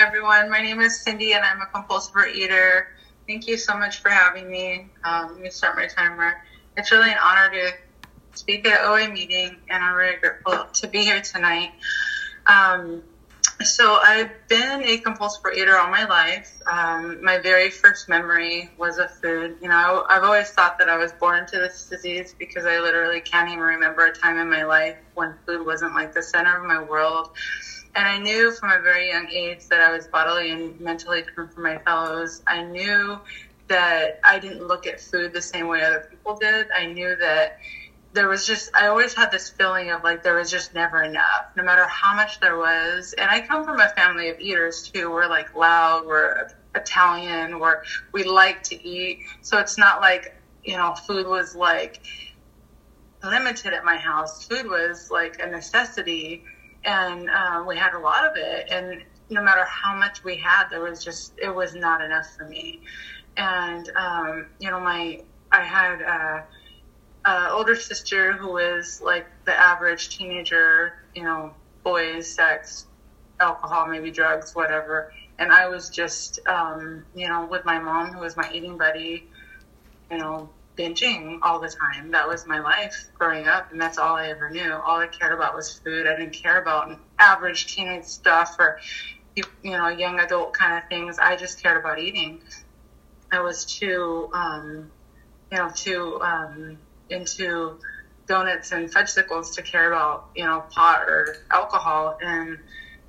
Everyone. My name is Cindy, and I'm a compulsive eater. Thank you so much for having me. Um, let me start my timer. It's really an honor to speak at OA meeting, and I'm really grateful to be here tonight. Um, so I've been a compulsive eater all my life. Um, my very first memory was of food. You know, I've always thought that I was born into this disease because I literally can't even remember a time in my life when food wasn't like the center of my world. And I knew from a very young age that I was bodily and mentally different from my fellows. I knew that I didn't look at food the same way other people did. I knew that there was just I always had this feeling of like there was just never enough, no matter how much there was. And I come from a family of eaters too. We're like loud, we're Italian, we're, we like to eat. So it's not like you know food was like limited at my house. Food was like a necessity, and um, we had a lot of it. And no matter how much we had, there was just it was not enough for me. And um, you know my I had. Uh, uh, older sister who was like the average teenager, you know, boys, sex, alcohol, maybe drugs, whatever. And I was just, um, you know, with my mom, who was my eating buddy, you know, binging all the time. That was my life growing up, and that's all I ever knew. All I cared about was food. I didn't care about average teenage stuff or, you know, young adult kind of things. I just cared about eating. I was too, um, you know, too um, into donuts and fudgesicles to care about, you know, pot or alcohol. And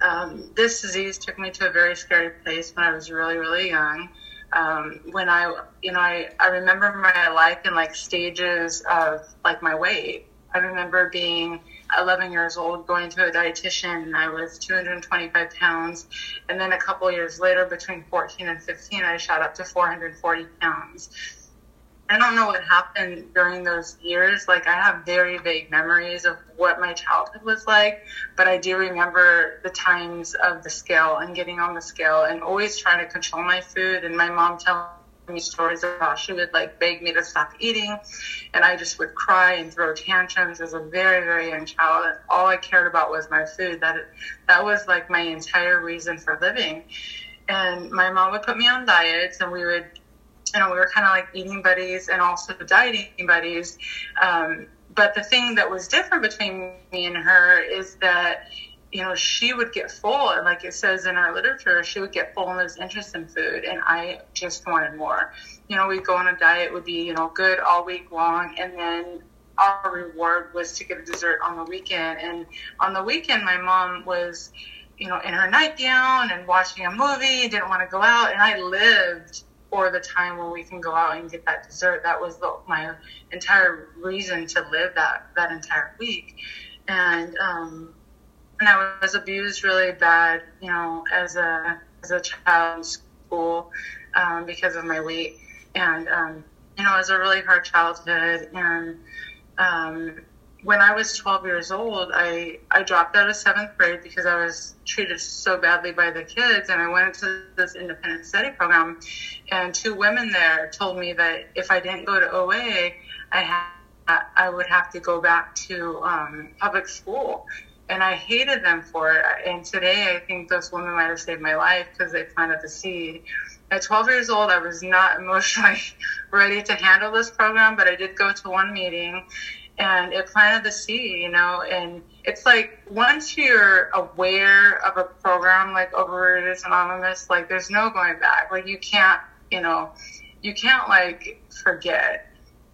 um, this disease took me to a very scary place when I was really, really young. Um, when I, you know, I, I remember my life in like stages of like my weight. I remember being 11 years old going to a dietitian and I was 225 pounds. And then a couple years later, between 14 and 15, I shot up to 440 pounds I don't know what happened during those years. Like, I have very vague memories of what my childhood was like, but I do remember the times of the scale and getting on the scale and always trying to control my food. And my mom telling me stories about how she would like beg me to stop eating, and I just would cry and throw tantrums as a very, very young child. And all I cared about was my food. That that was like my entire reason for living. And my mom would put me on diets, and we would you know, we were kind of like eating buddies and also dieting buddies. Um, but the thing that was different between me and her is that, you know, she would get full, and like it says in our literature, she would get full and lose interest in food, and I just wanted more. You know, we'd go on a diet, would be, you know, good all week long, and then our reward was to get a dessert on the weekend. And on the weekend, my mom was, you know, in her nightgown and watching a movie, didn't want to go out, and I lived for the time when we can go out and get that dessert. That was the, my entire reason to live that that entire week, and um, and I was abused really bad, you know, as a as a child in school um, because of my weight, and um, you know, it was a really hard childhood, and um, when I was 12 years old, I, I dropped out of seventh grade because I was treated so badly by the kids. And I went into this independent study program. And two women there told me that if I didn't go to OA, I, had, I would have to go back to um, public school. And I hated them for it. And today, I think those women might have saved my life because they planted the seed. At 12 years old, I was not emotionally ready to handle this program, but I did go to one meeting and it planted the seed, you know, and it's like once you're aware of a program like Overeaters Anonymous, like there's no going back. Like you can't, you know, you can't like forget.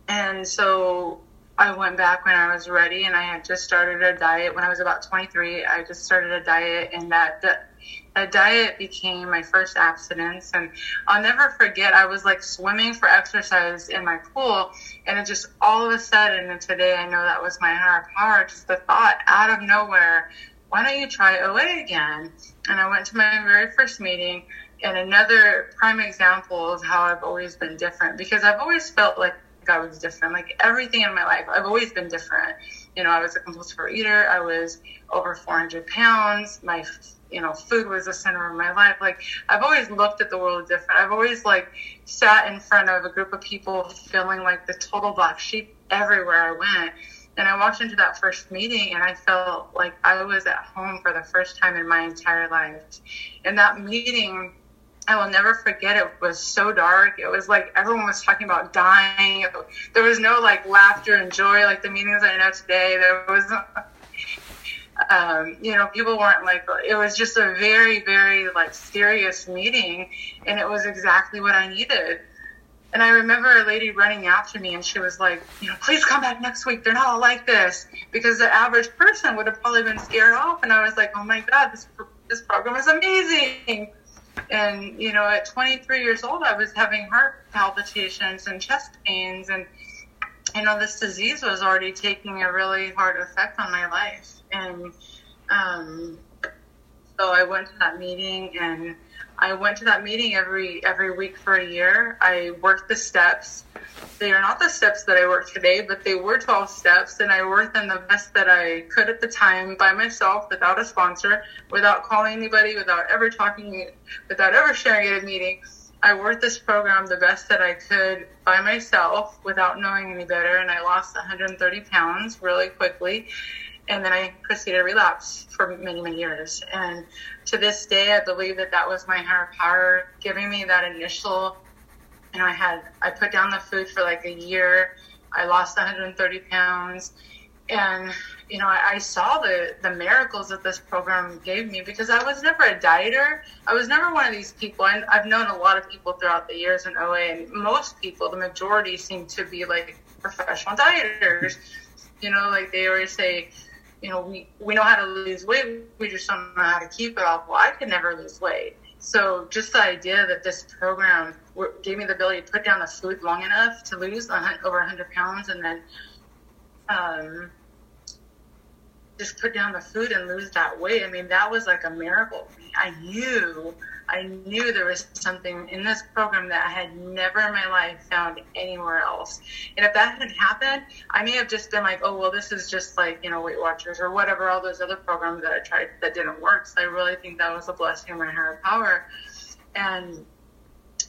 And so I went back when I was ready and I had just started a diet when I was about 23. I just started a diet and that, that a diet became my first abstinence. And I'll never forget, I was like swimming for exercise in my pool. And it just all of a sudden, and today I know that was my higher power, just the thought out of nowhere, why don't you try OA again? And I went to my very first meeting. And another prime example of how I've always been different because I've always felt like I was different. Like everything in my life, I've always been different. You know, I was a compulsive eater. I was over 400 pounds. My you know, food was the center of my life. Like I've always looked at the world different. I've always like sat in front of a group of people feeling like the total black sheep everywhere I went. And I walked into that first meeting and I felt like I was at home for the first time in my entire life. In that meeting, I will never forget it was so dark. It was like everyone was talking about dying. There was no like laughter and joy like the meetings I know today. There was, um, you know, people weren't like, it was just a very, very like serious meeting. And it was exactly what I needed. And I remember a lady running after me and she was like, you know, please come back next week. They're not all like this because the average person would have probably been scared off. And I was like, oh my God, this, this program is amazing and you know at 23 years old i was having heart palpitations and chest pains and you know this disease was already taking a really hard effect on my life and um, so i went to that meeting and I went to that meeting every every week for a year. I worked the steps. They are not the steps that I work today, but they were 12 steps, and I worked them the best that I could at the time by myself, without a sponsor, without calling anybody, without ever talking, without ever sharing at a meeting. I worked this program the best that I could by myself, without knowing any better, and I lost 130 pounds really quickly and then I proceeded to relapse for many, many years. And to this day, I believe that that was my higher power giving me that initial. You know, I had I put down the food for like a year. I lost 130 pounds, and you know, I, I saw the the miracles that this program gave me because I was never a dieter. I was never one of these people. And I've known a lot of people throughout the years in OA, and most people, the majority, seem to be like professional dieters. You know, like they always say, you know, we, we know how to lose weight, we just don't know how to keep it off. Well, I could never lose weight. So just the idea that this program gave me the ability to put down the food long enough to lose over 100 pounds and then um, just put down the food and lose that weight. I mean, that was like a miracle. I knew I knew there was something in this program that I had never in my life found anywhere else. And if that had happened, I may have just been like, oh, well, this is just like, you know, Weight Watchers or whatever, all those other programs that I tried that didn't work. So I really think that was a blessing of my higher power. And,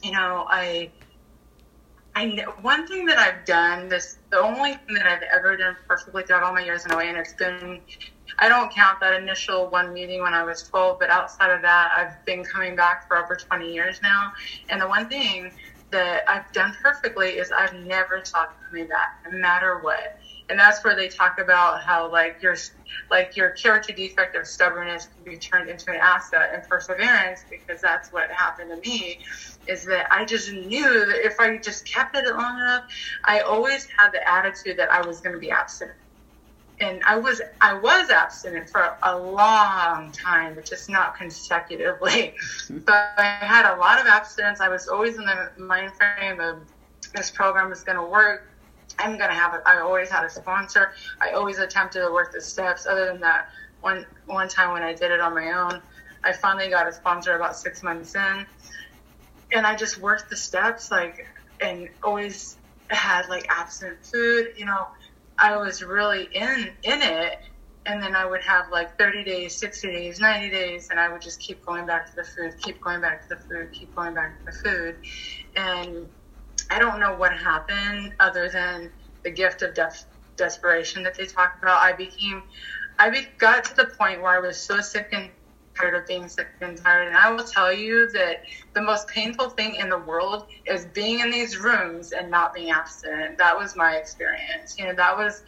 you know, I, I one thing that I've done, this the only thing that I've ever done perfectly throughout all my years in OA, and it's been I don't count that initial one meeting when I was 12, but outside of that, I've been coming back for over 20 years now. And the one thing that I've done perfectly is I've never stopped coming back, no matter what. And that's where they talk about how like your like your character defect of stubbornness can be turned into an asset and perseverance because that's what happened to me is that I just knew that if I just kept at it long enough, I always had the attitude that I was going to be absent and I was I was abstinent for a long time, but just not consecutively. Mm-hmm. So I had a lot of abstinence. I was always in the mind frame of this program is going to work. I'm going to have it. I always had a sponsor. I always attempted to work the steps. Other than that, one one time when I did it on my own, I finally got a sponsor about six months in, and I just worked the steps like and always had like abstinent food. You know I was really in in it and then I would have like 30 days, 60 days, 90 days, and I would just keep going back to the food, keep going back to the food, keep going back to the food. And I don't know what happened other than the gift of de- desperation that they talk about. I became, I be- got to the point where I was so sick and tired of being sick and tired. And I will tell you that the most painful thing in the world is being in these rooms and not being abstinent. That was my experience. You know, that was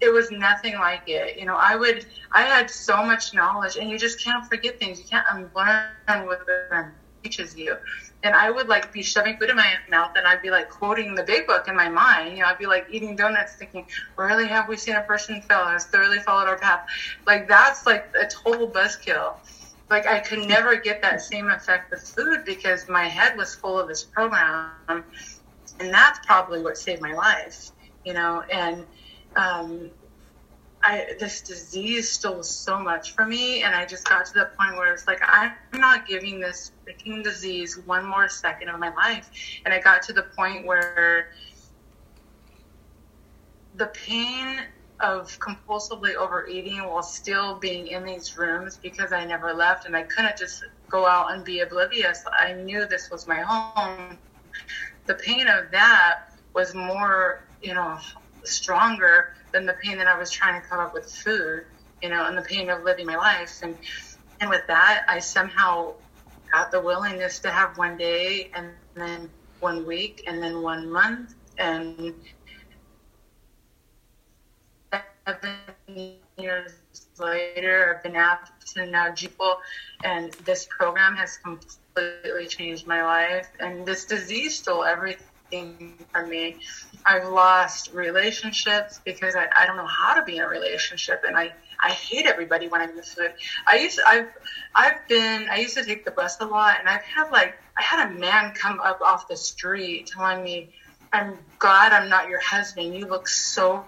it was nothing like it. You know, I would I had so much knowledge and you just can't forget things. You can't unlearn what the teaches you. And I would like be shoving food in my mouth and I'd be like quoting the big book in my mind. You know, I'd be like eating donuts thinking, Rarely have we seen a person fail has thoroughly followed our path. Like that's like a total buzzkill. Like I could never get that same effect with food because my head was full of this program. And that's probably what saved my life, you know, and um, I, this disease stole so much from me, and I just got to the point where it's like I'm not giving this freaking disease one more second of my life. And I got to the point where the pain of compulsively overeating while still being in these rooms because I never left and I couldn't just go out and be oblivious. I knew this was my home. The pain of that was more, you know, stronger than the pain that I was trying to come up with food, you know, and the pain of living my life. And and with that, I somehow got the willingness to have one day and then one week and then one month and seven years later, I've been absent now people, and this program has completely changed my life. And this disease stole everything from me. I've lost relationships because I, I don't know how to be in a relationship, and I I hate everybody when I'm in food. I used I've I've been I used to take the bus a lot, and I've had like I had a man come up off the street telling me I'm glad I'm not your husband. You look so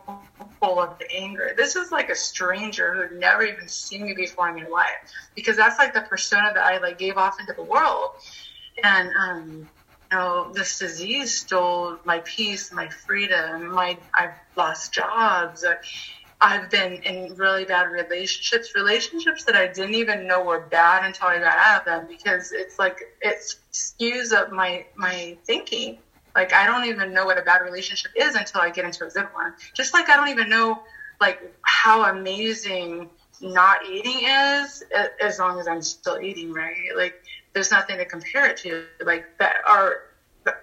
full of anger. This is like a stranger who had never even seen me before in my life because that's like the persona that I like gave off into the world. And, um, know, this disease stole my peace, my freedom, my, I've lost jobs. I've been in really bad relationships, relationships that I didn't even know were bad until I got out of them because it's like, it skews up my, my thinking like I don't even know what a bad relationship is until I get into a good one. Just like I don't even know like how amazing not eating is as long as I'm still eating, right? Like there's nothing to compare it to. Like that our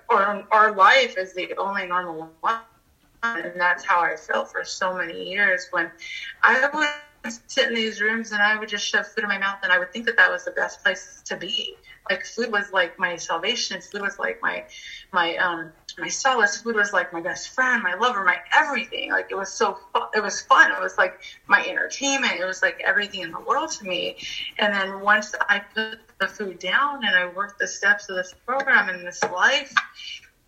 our our life is the only normal one. And that's how I felt for so many years when I would sit in these rooms and I would just shove food in my mouth and I would think that that was the best place to be like food was like my salvation food was like my my um my solace food was like my best friend my lover my everything like it was so fun. it was fun it was like my entertainment it was like everything in the world to me and then once i put the food down and i worked the steps of this program and this life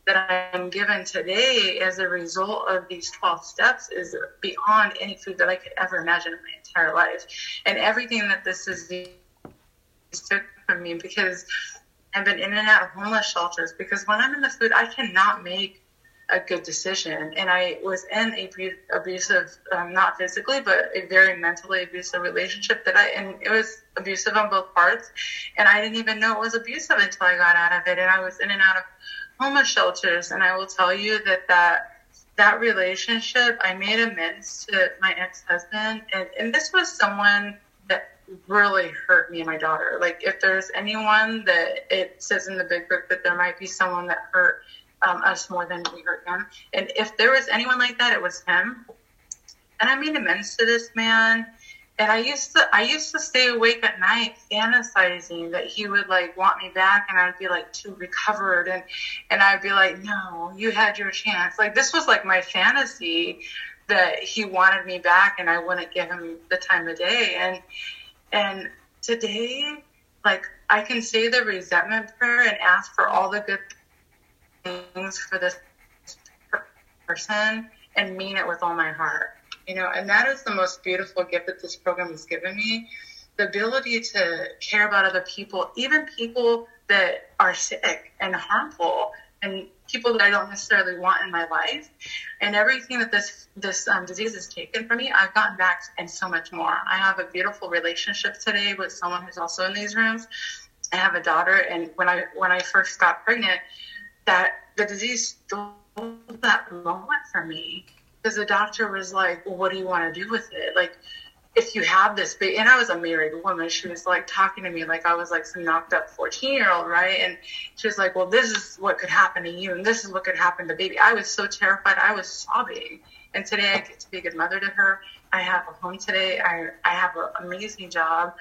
that I'm given today as a result of these 12 steps is beyond any food that I could ever imagine in my entire life. And everything that this is took from me because I've been in and out of homeless shelters because when I'm in the food, I cannot make a good decision. And I was in a abusive, um, not physically, but a very mentally abusive relationship that I, and it was abusive on both parts. And I didn't even know it was abusive until I got out of it. And I was in and out of homeless shelters. And I will tell you that that, that relationship, I made amends to my ex-husband. And, and this was someone really hurt me and my daughter. Like if there's anyone that it says in the big book that there might be someone that hurt um, us more than we hurt them, and if there was anyone like that, it was him. And I made amends to this man. And I used to I used to stay awake at night fantasizing that he would like want me back and I'd be like too recovered and and I'd be like, No, you had your chance. Like this was like my fantasy that he wanted me back and I wouldn't give him the time of day. And and today, like, I can say the resentment prayer and ask for all the good things for this person and mean it with all my heart. You know, and that is the most beautiful gift that this program has given me. The ability to care about other people, even people that are sick and harmful, and people that I don't necessarily want in my life. And everything that this this um, disease has taken from me, I've gotten back and so much more. I have a beautiful relationship today with someone who's also in these rooms. I have a daughter, and when I when I first got pregnant, that the disease stole that moment for me because the doctor was like, well, "What do you want to do with it?" Like if you have this big, and I was a married woman, she was like talking to me like I was like some knocked up 14 year old, right? And she was like, well, this is what could happen to you, and this is what could happen to baby. I was so terrified, I was sobbing. And today I get to be a good mother to her. I have a home today. I, I have an amazing job.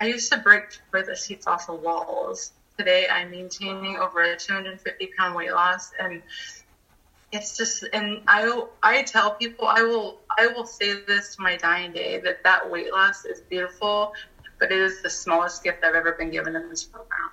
I used to break the seats off of walls. Today I'm maintaining over a 250 pound weight loss and it's just and i i tell people i will i will say this to my dying day that that weight loss is beautiful but it is the smallest gift i've ever been given in this program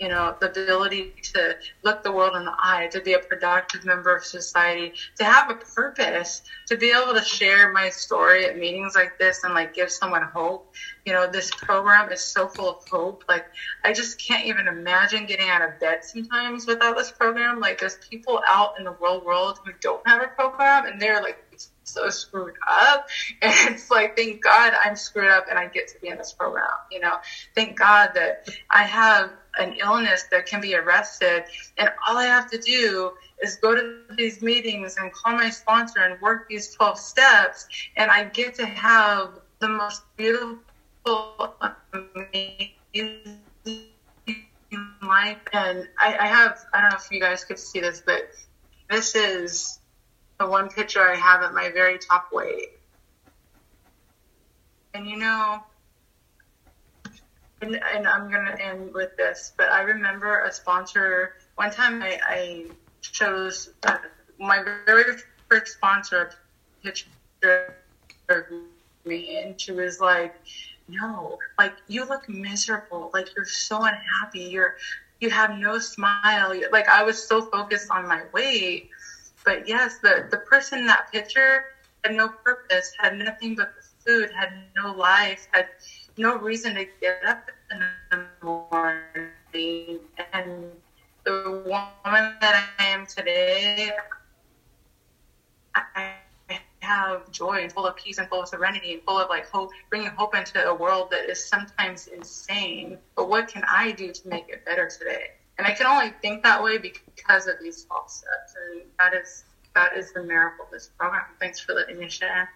you know, the ability to look the world in the eye, to be a productive member of society, to have a purpose, to be able to share my story at meetings like this and like give someone hope. You know, this program is so full of hope. Like, I just can't even imagine getting out of bed sometimes without this program. Like, there's people out in the real world who don't have a program and they're like so screwed up. And it's like, thank God I'm screwed up and I get to be in this program. You know, thank God that I have an illness that can be arrested. And all I have to do is go to these meetings and call my sponsor and work these 12 steps. And I get to have the most beautiful, amazing life. And I, I have, I don't know if you guys could see this, but this is the one picture I have at my very top weight. And you know, and, and I'm to end with this, but I remember a sponsor, one time I, I chose uh, my very first sponsor picture me, and she was like, no, like you look miserable, like you're so unhappy, you're, you have no smile. Like I was so focused on my weight, but yes, the, the person in that picture had no purpose, had nothing but the food, had no life, had no reason to get up in the morning. And the woman that I am today, I have joy and full of peace and full of serenity and full of like hope, bringing hope into a world that is sometimes insane. But what can I do to make it better today? And I can only think that way because of these 12 steps. And that is that is the miracle of this program. Thanks for letting me share.